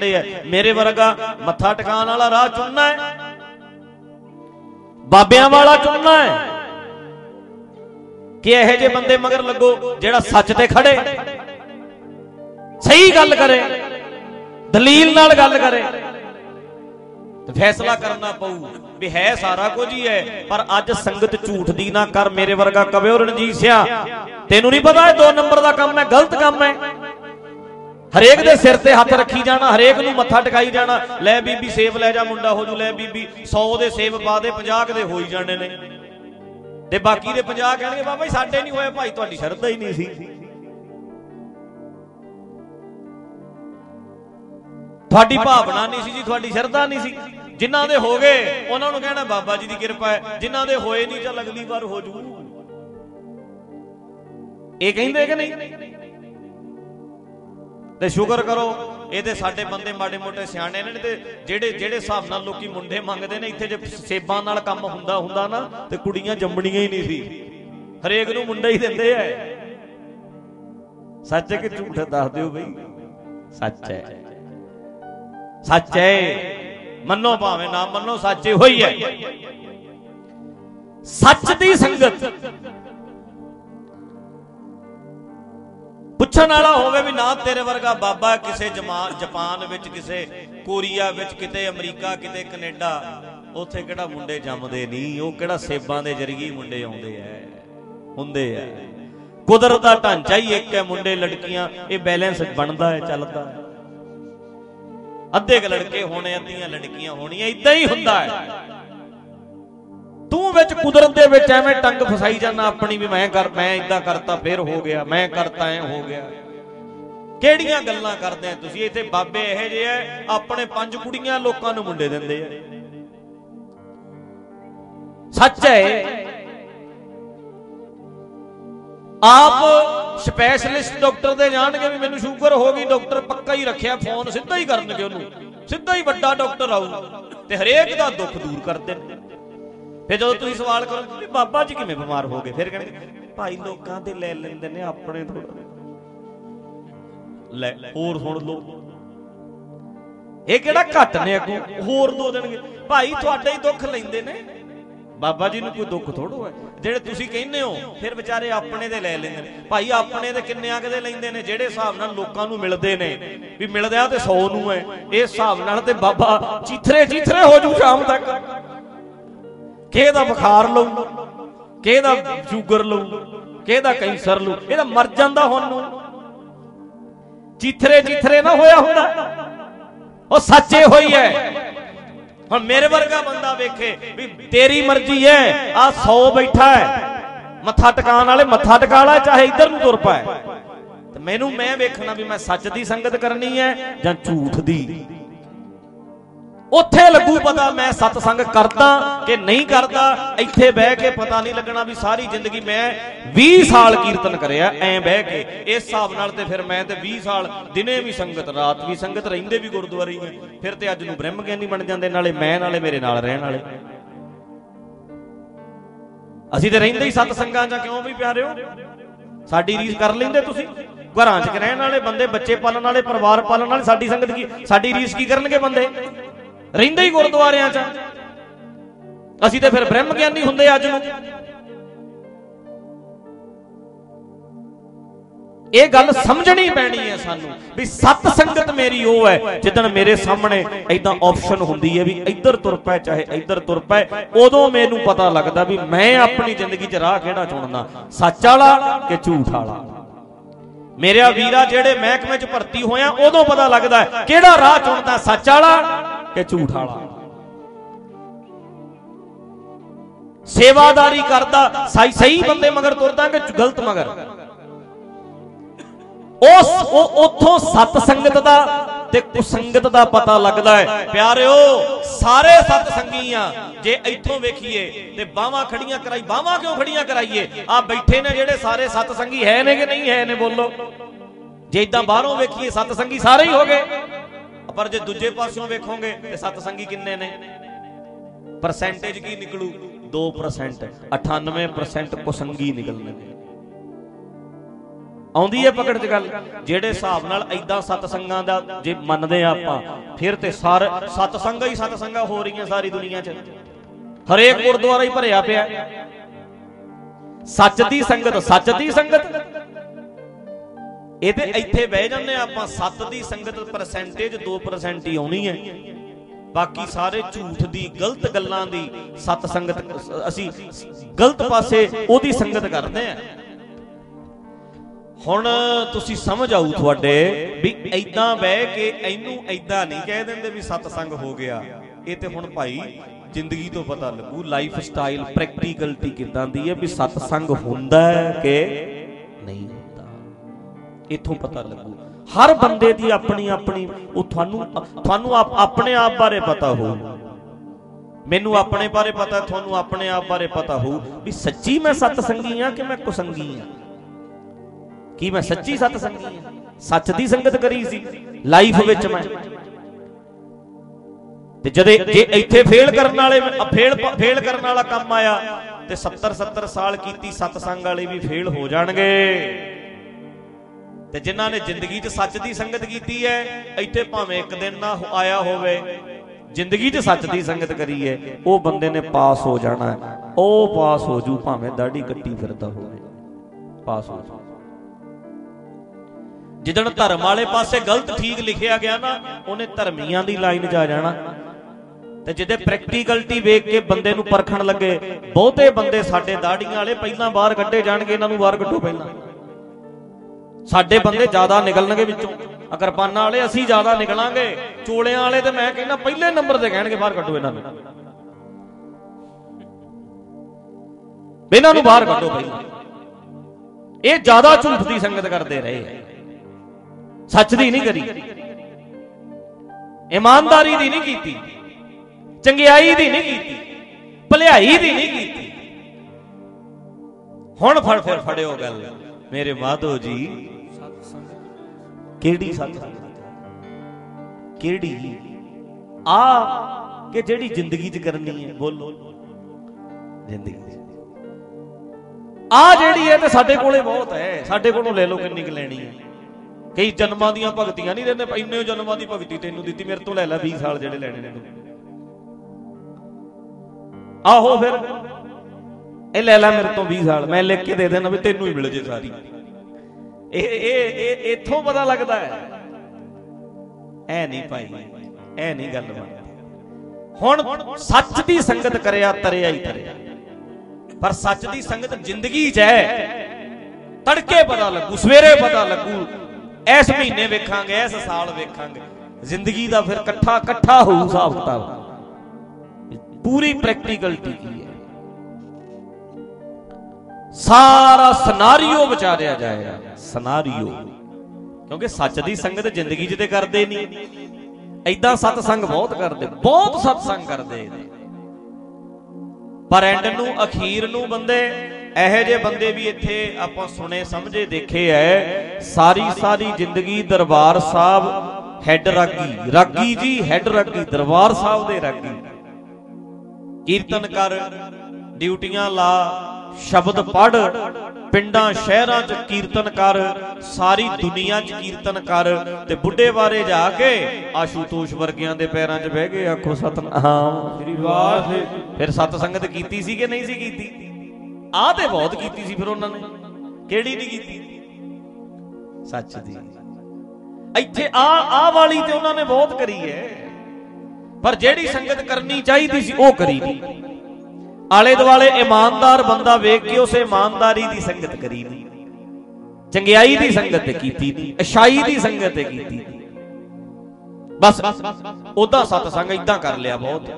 ਖੜੇ ਐ। ਮੇਰੇ ਵਰਗਾ ਮੱਥਾ ਟਿਕਾਣ ਵਾਲਾ ਰਾਹ ਚੁਣਨਾ ਹੈ ਬਾਬਿਆਂ ਵਾਲਾ ਚੁਣਨਾ ਹੈ ਕਿ ਇਹੋ ਜਿਹੇ ਬੰਦੇ ਮਗਰ ਲੱਗੋ ਜਿਹੜਾ ਸੱਚ ਤੇ ਖੜੇ। ਸਹੀ ਗੱਲ ਕਰੇ। ਦਲੀਲ ਨਾਲ ਗੱਲ ਕਰੇ। ਤੇ ਫੈਸਲਾ ਕਰਨਾ ਪਊ ਵੀ ਹੈ ਸਾਰਾ ਕੁਝ ਹੀ ਹੈ ਪਰ ਅੱਜ ਸੰਗਤ ਝੂਠ ਦੀ ਨਾ ਕਰ ਮੇਰੇ ਵਰਗਾ ਕਵਿਓ ਰਣਜੀਤ ਸਿਆ। ਤੈਨੂੰ ਨਹੀਂ ਪਤਾ ਇਹ ਦੋ ਨੰਬਰ ਦਾ ਕੰਮ ਹੈ ਗਲਤ ਕੰਮ ਹੈ ਹਰੇਕ ਦੇ ਸਿਰ ਤੇ ਹੱਥ ਰੱਖੀ ਜਾਣਾ, ਹਰੇਕ ਨੂੰ ਮੱਥਾ ਟਿਕਾਈ ਜਾਣਾ। ਲੈ ਬੀਬੀ ਸੇਬ ਲੈ ਜਾ ਮੁੰਡਾ, ਹੋ ਜੂ ਲੈ ਬੀਬੀ। 100 ਦੇ ਸੇਬ ਪਾ ਦੇ 50 ਦੇ ਹੋਈ ਜਾਣੇ ਨੇ। ਤੇ ਬਾਕੀ ਦੇ 50 ਕਹਿਣਗੇ, ਬਾਬਾ ਜੀ, ਸਾਡੇ ਨਹੀਂ ਹੋਏ ਭਾਈ ਤੁਹਾਡੀ ਸ਼ਰਧਾ ਹੀ ਨਹੀਂ ਸੀ। ਤੁਹਾਡੀ ਭਾਵਨਾ ਨਹੀਂ ਸੀ ਜੀ, ਤੁਹਾਡੀ ਸ਼ਰਧਾ ਨਹੀਂ ਸੀ। ਜਿਨ੍ਹਾਂ ਦੇ ਹੋ ਗਏ, ਉਹਨਾਂ ਨੂੰ ਕਹਿਣਾ, ਬਾਬਾ ਜੀ ਦੀ ਕਿਰਪਾ ਹੈ। ਜਿਨ੍ਹਾਂ ਦੇ ਹੋਏ ਨਹੀਂ, ਚੱਲ ਅਗਲੀ ਵਾਰ ਹੋ ਜੂ। ਇਹ ਕਹਿੰਦੇ ਕਿ ਨਹੀਂ? ਤੇ ਸ਼ੁਕਰ ਕਰੋ ਇਹ ਤੇ ਸਾਡੇ ਬੰਦੇ ਮਾੜੇ ਮੋਟੇ ਸਿਆਣੇ ਨੇ ਤੇ ਜਿਹੜੇ ਜਿਹੜੇ ਹਿਸਾਬ ਨਾਲ ਲੋਕੀ ਮੁੰਡੇ ਮੰਗਦੇ ਨੇ, ਇੱਥੇ ਜੇ ਸੇਬਾਂ ਨਾਲ ਕੰਮ ਹੁੰਦਾ ਹੁੰਦਾ ਨਾ, ਤੇ ਕੁੜੀਆਂ ਜੰਮਣੀਆਂ ਹੀ ਨਹੀਂ ਸੀ। ਹਰੇਕ ਨੂੰ ਮੁੰਡਾ ਹੀ ਦਿੰਦੇ ਐ। ਸੱਚ ਹੈ ਕਿ ਝੂਠ ਦੱਸ ਦਿਓ ਬਈ? ਸੱਚ ਹੈ ਸੱਚ ਹੈ ਮੰਨੋ ਭਾਵੇਂ ਨਾ ਮੰਨੋ, ਸੱਚ ਹੋਈ ਹੈ ਸੱਚ ਦੀ ਸੰਗਤ ਪੁੱਛਣ ਵਾਲਾ ਹੋਵੇ ਵੀ ਨਾ ਤੇਰੇ ਵਰਗਾ ਬਾਬਾ ਕਿਸੇ ਜਾਪਾਨ ਵਿੱਚ, ਕਿਸੇ ਕੋਰੀਆ ਵਿੱਚ, ਕਿਤੇ ਅਮਰੀਕਾ, ਕਿਤੇ ਕੈਨੇਡਾ, ਉੱਥੇ ਕਿਹੜਾ ਮੁੰਡੇ ਜੰਮਦੇ ਨਹੀਂ ਉਹ ਕਿਹੜਾ ਸੇਬਾਂ ਦੇ ਜਰੀਏ ਮੁੰਡੇ ਆਉਂਦੇ ਐ, ਹੁੰਦੇ ਐ। ਕੁਦਰਤ ਦਾ ਢਾਂਚਾ ਹੀ ਇੱਕ ਹੈ ਮੁੰਡੇ, ਲੜਕੀਆਂ, ਇਹ ਬੈਲੈਂਸ ਬਣਦਾ ਹੈ ਚੱਲਦਾ ਹੈ ਅੱਧੇ ਕ ਲੜਕੇ ਹੋਣੇ, ਅੱਧੀਆਂ ਲੜਕੀਆਂ ਹੋਣੀਆਂ ਇਦਾਂ ਹੀ ਹੁੰਦਾ ਹੈ ਤੂੰ ਵਿੱਚ ਕੁਦਰਤ ਦੇ ਵਿੱਚ ਐਵੇਂ ਟੰਗ ਫਸਾਈ ਜਾਂਦਾ, ਆਪਣੀ ਵੀ ਮੈਂ ਕਰ, ਮੈਂ ਇਦਾਂ ਕਰਤਾ, ਫੇਰ ਹੋ ਗਿਆ, ਮੈਂ ਕਰਤਾ, ਐ ਹੋ ਗਿਆ। ਕਿਹੜੀਆਂ ਗੱਲਾਂ ਕਰਦੇ ਆ ਤੁਸੀਂ? ਇੱਥੇ ਬਾਬੇ ਇਹੋ ਜਿਹੇ ਐ ਆਪਣੇ ਪੰਜ ਕੁੜੀਆਂ ਲੋਕਾਂ ਨੂੰ ਮੁੰਡੇ ਦਿੰਦੇ ਆ। ਸੱਚ ਹੈ ਆਪ ਸਪੈਸ਼ਲਿਸਟ ਡਾਕਟਰ ਦੇ ਜਾਣਗੇ ਵੀ ਮੈਨੂੰ ਸ਼ੂਗਰ ਹੋ ਗਈ ਡਾਕਟਰ ਪੱਕਾ ਹੀ ਰੱਖਿਆ ਫੋਨ ਸਿੱਧਾ ਹੀ ਕਰਨਗੇ ਉਹਨੂੰ। ਸਿੱਧਾ ਹੀ ਵੱਡਾ ਡਾਕਟਰ ਆਊ। ਤੇ ਹਰੇਕ ਦਾ ਦੁੱਖ ਦੂਰ ਕਰਦੇ ਨੇ ਫਿਰ ਜਦੋਂ ਤੁਸੀਂ ਸਵਾਲ ਕਰੋ ਵੀ ਬਾਬਾ ਜੀ ਕਿਵੇਂ ਬਿਮਾਰ ਹੋ ਗਏ, ਫਿਰ ਕਹਿਣਗੇ ਭਾਈ ਲੋਕਾਂ ਦੇ ਲੈ ਲੈਂਦੇ ਨੇ ਆਪਣੇ ਥੋੜਾ ਲੈ, ਹੋਰ ਸੁਣ ਲੋ ਇਹ ਕਿਹੜਾ ਘੱਟ ਨੇ ਅੱਗੋਂ? ਹੋਰ ਦੋ ਦੇਣਗੇ। ਭਾਈ ਤੁਹਾਡੇ ਹੀ ਦੁੱਖ ਲੈਂਦੇ ਨੇ। ਬਾਬਾ ਜੀ ਨੂੰ ਕੋਈ ਦੁੱਖ ਥੋੜੋ ਹੈ ਜਿਹੜੇ ਤੁਸੀਂ ਕਹਿੰਦੇ ਹੋ, ਫਿਰ ਵਿਚਾਰੇ ਆਪਣੇ ਦੇ ਲੈ ਲੈਂਦੇ ਨੇ। ਭਾਈ ਆਪਣੇ ਦੇ ਕਿੰਨੇ ਕਦੇ ਲੈਂਦੇ ਨੇ, ਜਿਹੜੇ ਹਿਸਾਬ ਨਾਲ ਲੋਕਾਂ ਨੂੰ ਮਿਲਦੇ ਨੇ। ਵੀ ਮਿਲਦੇ ਆ ਤੇ 100 ਨੂੰ ਹੈ। ਇਸ ਹਿਸਾਬ ਨਾਲ ਤੇ ਬਾਬਾ ਚੀਥਰੇ ਚੀਥਰੇ ਹੋ ਜੂ ਸ਼ਾਮ ਤੱਕ। ਕਿਹਦਾ ਦਾ ਬੁਖਾਰ ਲਊ? ਕਿਹਦਾ ਦਾ ਸ਼ੂਗਰ ਲਊ? ਕਿਹਦਾ ਦਾ ਕੈਂਸਰ ਲਊ? ਇਹਦਾ ਮਰ ਜਾਂਦਾ ਹੁਣ ਨੂੰ। ਚੀਥਰੇ ਚੀਥਰੇ ਨਾ ਹੋਇਆ ਹੁੰਦਾ। ਉਹ ਸੱਚੇ ਹੋਈ ਹੈ ਹੁਣ ਮੇਰੇ ਵਰਗਾ ਬੰਦਾ ਵੇਖੇ ਵੀ ਤੇਰੀ ਮਰਜ਼ੀ ਹੈ, ਆ 100 ਬੈਠਾ ਹੈ। ਮੱਥਾ ਟਿਕਾਣ ਵਾਲੇ ਮੱਥਾ ਟਿਕਾ ਲਾ, ਚਾਹੇ ਇੱਧਰ ਨੂੰ ਤੁਰ ਪਾਏ। ਤੇ ਮੈਨੂੰ ਮੈਂ ਵੇਖਣਾ ਵੀ ਮੈਂ ਸੱਚ ਦੀ ਸੰਗਤ ਕਰਨੀ ਹੈ ਜਾਂ ਝੂਠ ਦੀ? ਉੱਥੇ ਲੱਗੂ ਪਤਾ ਮੈਂ ਸਤ ਸੰਗ ਕਰਦਾ ਕਿ ਨਹੀਂ ਕਰਦਾ, ਇੱਥੇ ਬਹਿ ਕੇ ਪਤਾ ਨਹੀਂ ਲੱਗਣਾ ਵੀ ਸਾਰੀ ਜ਼ਿੰਦਗੀ ਮੈਂ 20 ਸਾਲ ਕੀਰਤਨ ਕਰਿਆ, ਐ ਬਹਿ ਕੇ। ਇਸ ਹਿਸਾਬ ਨਾਲ ਤੇ ਫਿਰ ਮੈਂ ਤੇ 20 ਸਾਲ ਦਿਨੇ ਵੀ ਸੰਗਤ, ਰਾਤ ਵੀ ਸੰਗਤ, ਰਹਿੰਦੇ ਵੀ ਗੁਰਦੁਆਰੇ ਹੀ ਫਿਰ ਤੇ ਅੱਜ ਨੂੰ ਬ੍ਰਹਮ ਗਿਆਨੀ ਬਣ ਜਾਂਦੇ, ਨਾਲੇ ਮੈਂ, ਨਾਲੇ ਮੇਰੇ ਨਾਲ ਰਹਿਣ ਵਾਲੇ। ਅਸੀਂ ਤੇ ਰਹਿੰਦੇ ਹੀ ਸਤ ਸੰਗਾਂ ਜਾਂ ਕਿਉਂ ਵੀ ਪਿਆਰਿਓ? ਸਾਡੀ ਰੀਸ ਕਰ ਲੈਂਦੇ ਤੁਸੀਂ। ਘਰਾਂ 'ਚ ਰਹਿਣ ਵਾਲੇ ਬੰਦੇ, ਬੱਚੇ ਪਾਲਣ ਵਾਲੇ, ਪਰਿਵਾਰ ਪਾਲਣ ਵਾਲੇ, ਸਾਡੀ ਸੰਗਤ ਕੀ ਸਾਡੀ ਰੀਸ ਕੀ ਕਰਨਗੇ ਬੰਦੇ? ਰਹਿੰਦੇ ਹੀ ਗੁਰਦੁਆਰਿਆਂ 'ਚ। ਅਸੀਂ ਤੇ ਫਿਰ ਬ੍ਰਹਮ ਗਿਆਨੀ ਹੁੰਦੇ ਅੱਜ ਨੂੰ। ਇਹ ਗੱਲ ਸਮਝਣੀ ਪੈਣੀ ਹੈ ਸਾਨੂੰ ਵੀ ਸਤ ਸੰਗਤ ਮੇਰੀ ਉਹ ਹੈ, ਜਿੱਦਣ ਮੇਰੇ ਸਾਹਮਣੇ ਐਦਾਂ ਆਪਸ਼ਨ ਹੁੰਦੀ ਹੈ ਵੀ ਇੱਧਰ ਤੁਰ ਪੈ, ਚਾਹੇ ਇੱਧਰ ਤੁਰ ਪੈ, ਉਦੋਂ ਮੈਨੂੰ ਪਤਾ ਲੱਗਦਾ ਵੀ ਮੈਂ ਆਪਣੀ ਜ਼ਿੰਦਗੀ 'ਚ ਰਾਹ ਕਿਹੜਾ ਚੁਣਨਾ, ਸੱਚ ਵਾਲਾ ਕਿ ਝੂਠ ਵਾਲਾ? ਮੇਰੇ ਵੀਰਾ ਜਿਹੜੇ ਮਹਿਕਮੇ 'ਚ ਭਰਤੀ ਹੋਇਆ ਉਦੋਂ ਪਤਾ ਲੱਗਦਾ ਕਿਹੜਾ ਰਾਹ ਚੁਣਦਾ, ਸੱਚ ਵਾਲਾ ਕਿ ਝੂਠ ਵਾਲਾ। ਸੇਵਾਦਾਰੀ ਕਰਦਾ, ਸਹੀ ਸਹੀ ਬੰਦੇ ਮਗਰ ਤੁਰਦਾ ਕਿ ਗਲਤ ਮਗਰ? ਉਸ ਉਹ ਉਥੋਂ ਸਤ ਸੰਗਤ ਦਾ ਤੇ ਕੁਸੰਗਤ ਦਾ ਪਤਾ ਲੱਗਦਾ ਹੈ। ਪਿਆਰਿਓ, ਸਾਰੇ ਸਤ ਸੰਗੀ ਆ। ਜੇ ਇੱਥੋਂ ਵੇਖੀਏ ਤੇ ਬਾਹਾਂ ਖੜੀਆਂ ਕਰਾਈ ਬਾਹਾਂ ਕਿਉਂ ਖੜੀਆਂ ਕਰਾਈਏ? ਆ ਬੈਠੇ ਨੇ ਜਿਹੜੇ ਸਾਰੇ ਸਤ ਸੰਗੀ ਹੈ ਨੇ ਕਿ ਨਹੀਂ ਹੈ ਨੇ ਬੋਲੋ? ਜੇ ਇਦਾਂ ਬਾਹਰੋਂ ਵੇਖੀਏ ਸਤ ਸੰਗੀ ਸਾਰੇ ਹੀ ਹੋ ਗਏ। ਪਰ ਜੇ ਦੂਜੇ ਪਾਸਿਓਂ ਵੇਖੋਗੇ ਤੇ ਸਤ ਸੰਗੀ ਕਿੰਨੇ ਨੇ? ਪਰਸੈਂਟੇਜ ਕੀ ਨਿਕਲੂ? 2% 98% ਕੁਸੰਗੀ ਨਿਕਲਣਗੇ ਆਉਂਦੀ ਹੈ ਪਕੜ 'ਚ ਗੱਲ। ਜਿਹੜੇ ਹਿਸਾਬ ਨਾਲ ਐਦਾਂ ਸਤਸੰਗਾਂ ਦਾ ਜੇ ਮੰਨਦੇ ਆ ਆਪਾਂ, ਫਿਰ ਤੇ ਸਾਰ ਸਤਸੰਗਾਂ ਹੀ ਸਤਸੰਗਾਂ ਹੋ ਰਹੀਆਂ ਸਾਰੀ ਦੁਨੀਆ 'ਚ। ਹਰੇਕ ਗੁਰਦੁਆਰਾ ਹੀ ਭਰਿਆ ਪਿਆ। ਸੱਚ ਦੀ ਸੰਗਤ, ਸੱਚ ਦੀ ਸੰਗਤ। ਇਹ ਤੇ ਇੱਥੇ ਬਹਿ ਜਾਂਦੇ ਆ ਆਪਾਂ, ਸੱਤ ਦੀ ਸੰਗਤ ਪਰਸੈਂਟੇਜ 2% ਹੀ ਆਉਣੀ ਹੈ। ਬਾਕੀ ਸਾਰੇ ਝੂਠ ਦੀ, ਗਲਤ ਗੱਲਾਂ ਦੀ, ਸਤ ਸੰਗਤ, ਅਸੀਂ ਗਲਤ ਪਾਸੇ ਉਹਦੀ ਸੰਗਤ ਕਰਦੇ ਆ ਹੁਣ ਤੁਸੀਂ ਸਮਝ ਆਊ ਤੁਹਾਡੇ ਵੀ ਐਦਾਂ ਬਹਿ ਕੇ ਇਹਨੂੰ ਐਦਾਂ ਨਹੀਂ ਕਹਿ ਦਿੰਦੇ ਵੀ ਸਤਸੰਗ ਹੋ ਗਿਆ। ਇਹ ਤੇ ਹੁਣ ਭਾਈ ਜ਼ਿੰਦਗੀ ਤੋਂ ਪਤਾ ਲੱਗੂ ਲਾਈਫ ਸਟਾਈਲ ਪ੍ਰੈਕਟੀਕਲਟੀ ਕਿਦਾਂ ਦੀ ਹੈ ਵੀ ਸਤਸੰਗ ਹੁੰਦਾ ਹੈ ਕਿ ਨਹੀਂ ਹੁੰਦਾ ਇਥੋਂ ਪਤਾ ਲੱਗੂ। ਹਰ ਬੰਦੇ ਦੀ ਆਪਣੀ ਆਪਣੀ, ਉਹ ਤੁਹਾਨੂੰ ਤੁਹਾਨੂੰ ਆਪਣੇ ਆਪ ਬਾਰੇ ਪਤਾ ਹੋਊ। ਮੈਨੂੰ ਆਪਣੇ ਬਾਰੇ ਪਤਾ, ਤੁਹਾਨੂੰ ਆਪਣੇ ਆਪ ਬਾਰੇ ਪਤਾ ਹੋਊ ਵੀ ਸੱਚੀ ਮੈਂ ਸਤਸੰਗੀ ਆ ਕਿ ਮੈਂ ਕੁਸੰਗੀ ਆ? ਕੀ ਮੈਂ ਸੱਚੀ ਸਤਸੰਗੀ ਆ? ਸੱਚ ਦੀ ਸੰਗਤ ਕਰੀ ਸੀ, ਲਾਈਫ ਵਿੱਚ ਮੈਂ। ਤੇ ਜਦੇ ਜੇ ਇੱਥੇ ਫੇਲ ਕਰਨ ਵਾਲੇ ਫੇਲ ਫੇਲ ਕਰਨ ਵਾਲਾ ਕੰਮ ਆਇਆ, ਤੇ 70 70 ਸਾਲ ਕੀਤੀ ਸਤਸੰਗ ਵਾਲੇ ਵੀ ਫੇਲ ਹੋ ਜਾਣਗੇ। ਤੇ ਜਿਨ੍ਹਾਂ ਨੇ ਜ਼ਿੰਦਗੀ 'ਚ ਸੱਚ ਦੀ ਸੰਗਤ ਕੀਤੀ ਹੈ, ਇੱਥੇ ਭਾਵੇਂ ਇੱਕ ਦਿਨ ਨਾ ਆਇਆ ਹੋਵੇ, ਜ਼ਿੰਦਗੀ 'ਚ ਸੱਚ ਦੀ ਸੰਗਤ ਕਰੀ ਹੈ, ਉਹ ਬੰਦੇ ਨੇ ਪਾਸ ਹੋ ਜਾਣਾ ਉਹ ਪਾਸ ਹੋ ਜੂ, ਭਾਵੇਂ ਦਾੜੀ ਕੱਟੀ ਫਿਰਦਾ ਹੋਵੇ। ਪਾਸ ਹੋ ਜੂ। ਜਿੱਦਣ ਧਰਮ ਵਾਲੇ ਪਾਸੇ ਗਲਤ ਠੀਕ ਲਿਖਿਆ ਗਿਆ ਨਾ, ਉਹਨੇ ਧਰਮੀਆਂ ਦੀ ਲਾਈਨ 'ਚ ਆ ਜਾਣਾ। ਤੇ ਜਿਹਦੇ ਪ੍ਰੈਕਟੀਕਲਟੀ ਵੇਖ ਕੇ ਬੰਦੇ ਨੂੰ ਪਰਖਣ ਲੱਗੇ, ਬਹੁਤੇ ਬੰਦੇ ਸਾਡੇ ਦਾੜੀਆਂ ਵਾਲੇ ਪਹਿਲਾਂ ਬਾਹਰ ਕੱਢੇ ਜਾਣਗੇ, ਇਹਨਾਂ ਨੂੰ ਬਾਹਰ ਕੱਢੋ ਪਹਿਲਾਂ। ਸਾਡੇ ਬੰਦੇ ਜ਼ਿਆਦਾ ਨਿਕਲਣਗੇ ਵਿੱਚੋਂ। ਅਕਰਪਾਨਾਂ ਵਾਲੇ ਅਸੀਂ ਜ਼ਿਆਦਾ ਨਿਕਲਾਂਗੇ, ਚੋਲਿਆਂ ਵਾਲੇ ਤੇ ਮੈਂ ਕਹਿੰਦਾ ਪਹਿਲੇ ਨੰਬਰ ਤੇ ਕਹਿਣਗੇ ਬਾਹਰ ਕੱਢੋ ਇਹਨਾਂ ਨੂੰ। ਇਹਨਾਂ ਨੂੰ ਬਾਹਰ ਕੱਢੋ ਪਹਿਲਾਂ। ਇਹ ਜ਼ਿਆਦਾ ਝੂਠ ਦੀ ਸੰਗਤ ਕਰਦੇ ਰਹੇ ਸੱਚ ਦੀ ਨਹੀਂ ਕਰੀ। ਇਮਾਨਦਾਰੀ ਦੀ ਨਹੀਂ ਕੀਤੀ। ਚੰਗਿਆਈ ਦੀ ਨਹੀਂ ਕੀਤੀ। ਭਲਾਈ ਦੀ ਨਹੀਂ ਕੀਤੀ। ਹੁਣ ਫੜ ਫਿਰ ਫੜਿਓ ਗੱਲ। ਮੇਰੇ ਮਾਧੋ ਜੀ, ਕਿਹੜੀ ਸਤ ਕਿਹੜੀ? ਆ ਕਿ ਜਿਹੜੀ ਜ਼ਿੰਦਗੀ 'ਚ ਕਰਨੀ ਹੈ, ਬੋਲੋ। ਜ਼ਿੰਦਗੀ 'ਚ। ਆ ਜਿਹੜੀ ਹੈ ਤੇ ਸਾਡੇ ਕੋਲੇ ਬਹੁਤ ਹੈ। ਸਾਡੇ ਕੋਲੋਂ ਲੈ ਲਓ ਕਿੰਨੀ ਕੁ ਲੈਣੀ ਹੈ। ਕਈ ਜਨਮਾਂ ਦੀਆਂ ਭਗਤੀਆਂ ਨਹੀਂ ਦਿੰਦੇ ਇੰਨੇ ਜਨਮਾਂ ਦੀ ਭਗਤੀ ਤੈਨੂੰ ਦਿੱਤੀ, ਮੇਰੇ ਤੋਂ ਲੈ ਲੈ 20 ਸਾਲ ਜਿਹੜੇ ਲੈਣੇ ਨੇ ਆਹੋ ਫਿਰ। ਇਹ ਲੈ ਲੈ ਮੇਰੇ ਤੋਂ 20 ਸਾਲ, ਮੈਂ ਲਿਖ ਕੇ ਦੇ ਦੇਣਾ ਵੀ ਤੈਨੂੰ ਹੀ ਮਿਲ ਜੇ ਸਾਰੀ। ਇਹ ਇਹ ਇਹ, ਇੱਥੋਂ ਪਤਾ ਲੱਗਦਾ ਹੈ। ਐ ਨਹੀਂ ਭਾਈ, ਐ ਨਹੀਂ ਗੱਲ ਬਣਦੀ। ਹੁਣ ਸੱਚ ਦੀ ਸੰਗਤ ਕਰਿਆ, ਤਰਿਆ ਹੀ ਤਰਿਆ। ਪਰ ਸੱਚ ਦੀ ਸੰਗਤ ਜ਼ਿੰਦਗੀ 'ਚ ਹੈ। ਤੜਕੇ ਪਤਾ ਲੱਗੂ, ਸਵੇਰੇ ਪਤਾ ਲੱਗੂ। ਇਸ ਮਹੀਨੇ ਵੇਖਾਂਗੇ, ਇਸ ਸਾਲ ਵੇਖਾਂਗੇ। ਜ਼ਿੰਦਗੀ ਦਾ ਫਿਰ ਇਕੱਠਾ ਇਕੱਠਾ ਹੋਊ ਹਿਸਾਬ ਕਿਤਾਬ। ਪੂਰੀ ਪ੍ਰੈਕਟੀਕਲਟੀ ਕੀ ਹੈ ਸਾਰਾ ਸਿਨਾਰੀਓ ਵਿਚਾਰਿਆ ਜਾਏਗਾ। ਸਿਨਾਰੀਓ। ਕਿਉਂਕਿ ਸੱਚ ਦੀ ਸੰਗਤ ਜ਼ਿੰਦਗੀ 'ਚ ਤੇ ਕਰਦੇ ਨਹੀਂ। ਐਦਾਂ ਸਤਸੰਗ ਬਹੁਤ ਕਰਦੇ, ਬਹੁਤ ਸਤਸੰਗ ਕਰਦੇ ਪਰ ਐਂਡ ਨੂੰ, ਅਖੀਰ ਨੂੰ ਬੰਦੇ, ਇਹੋ ਜਿਹੇ ਬੰਦੇ ਵੀ ਇੱਥੇ ਆਪਾਂ ਸੁਣੇ, ਸਮਝੇ, ਦੇਖੇ ਐ, ਸਾਰੀ ਸਾਰੀ ਜ਼ਿੰਦਗੀ ਦਰਬਾਰ ਸਾਹਿਬ ਹੈੱਡ ਰਾਗੀ ਰਾਗੀ ਜੀ ਹੈੱਡ ਰਾਗੀ, ਦਰਬਾਰ ਸਾਹਿਬ ਦੇ ਰਾਗੀ। ਕੀਰਤਨ ਕਰ, ਡਿਊਟੀਆਂ ਲਾ ਸ਼ਬਦ ਪੜ ਪਿੰਡਾਂ ਸ਼ਹਿਰਾਂ 'ਚ ਕੀਰਤਨ ਕਰ ਸਾਰੀ ਦੁਨੀਆ 'ਚ ਕੀਰਤਨ ਕਰ ਤੇ ਬੁੱਢੇ ਬਾਰੇ ਜਾ ਕੇ ਆਸ਼ੂਤੋਸ਼ ਵਰਗਿਆਂ ਦੇ ਪੈਰਾਂ 'ਚ ਬਹਿ ਕੇ ਆਖੋ ਸਤਨਾਮ। ਸ੍ਰੀ ਵਾਹਿਗੁਰੂ। ਫਿਰ ਸਤ ਸੰਗਤ ਕੀਤੀ ਸੀ ਕਿ ਨਹੀਂ ਸੀ ਕੀਤੀ? ਆਹ ਤੇ ਬਹੁਤ ਕੀਤੀ ਸੀ ਫਿਰ ਉਹਨਾਂ ਨੇ। ਕਿਹੜੀ ਨਹੀਂ ਕੀਤੀ? ਸੱਚ ਦੀ। ਇੱਥੇ ਆ ਆ ਵਾਲੀ ਤੇ ਉਹਨਾਂ ਨੇ ਬਹੁਤ ਕਰੀ ਹੈ। ਪਰ ਜਿਹੜੀ ਸੰਗਤ ਕਰਨੀ ਚਾਹੀਦੀ ਸੀ ਉਹ ਕਰੀ ਨਹੀਂ। ਆਲੇ ਦੁਆਲੇ ਇਮਾਨਦਾਰ ਬੰਦਾ ਵੇਖ ਕੇ ਉਸੇ ਇਮਾਨਦਾਰੀ ਦੀ ਸੰਗਤ ਕਰੀ ਨਹੀਂ ਚੰਗਿਆਈ ਦੀ ਸੰਗਤ ਤੇ ਕੀਤੀ ਨਹੀਂ ਅਸ਼ਾਈ ਦੀ ਸੰਗਤ ਤੇ ਕੀਤੀ। ਬਸ, ਉਹਦਾ ਸਤਸੰਗ ਇਦਾਂ ਕਰ ਲਿਆ ਬਹੁਤ।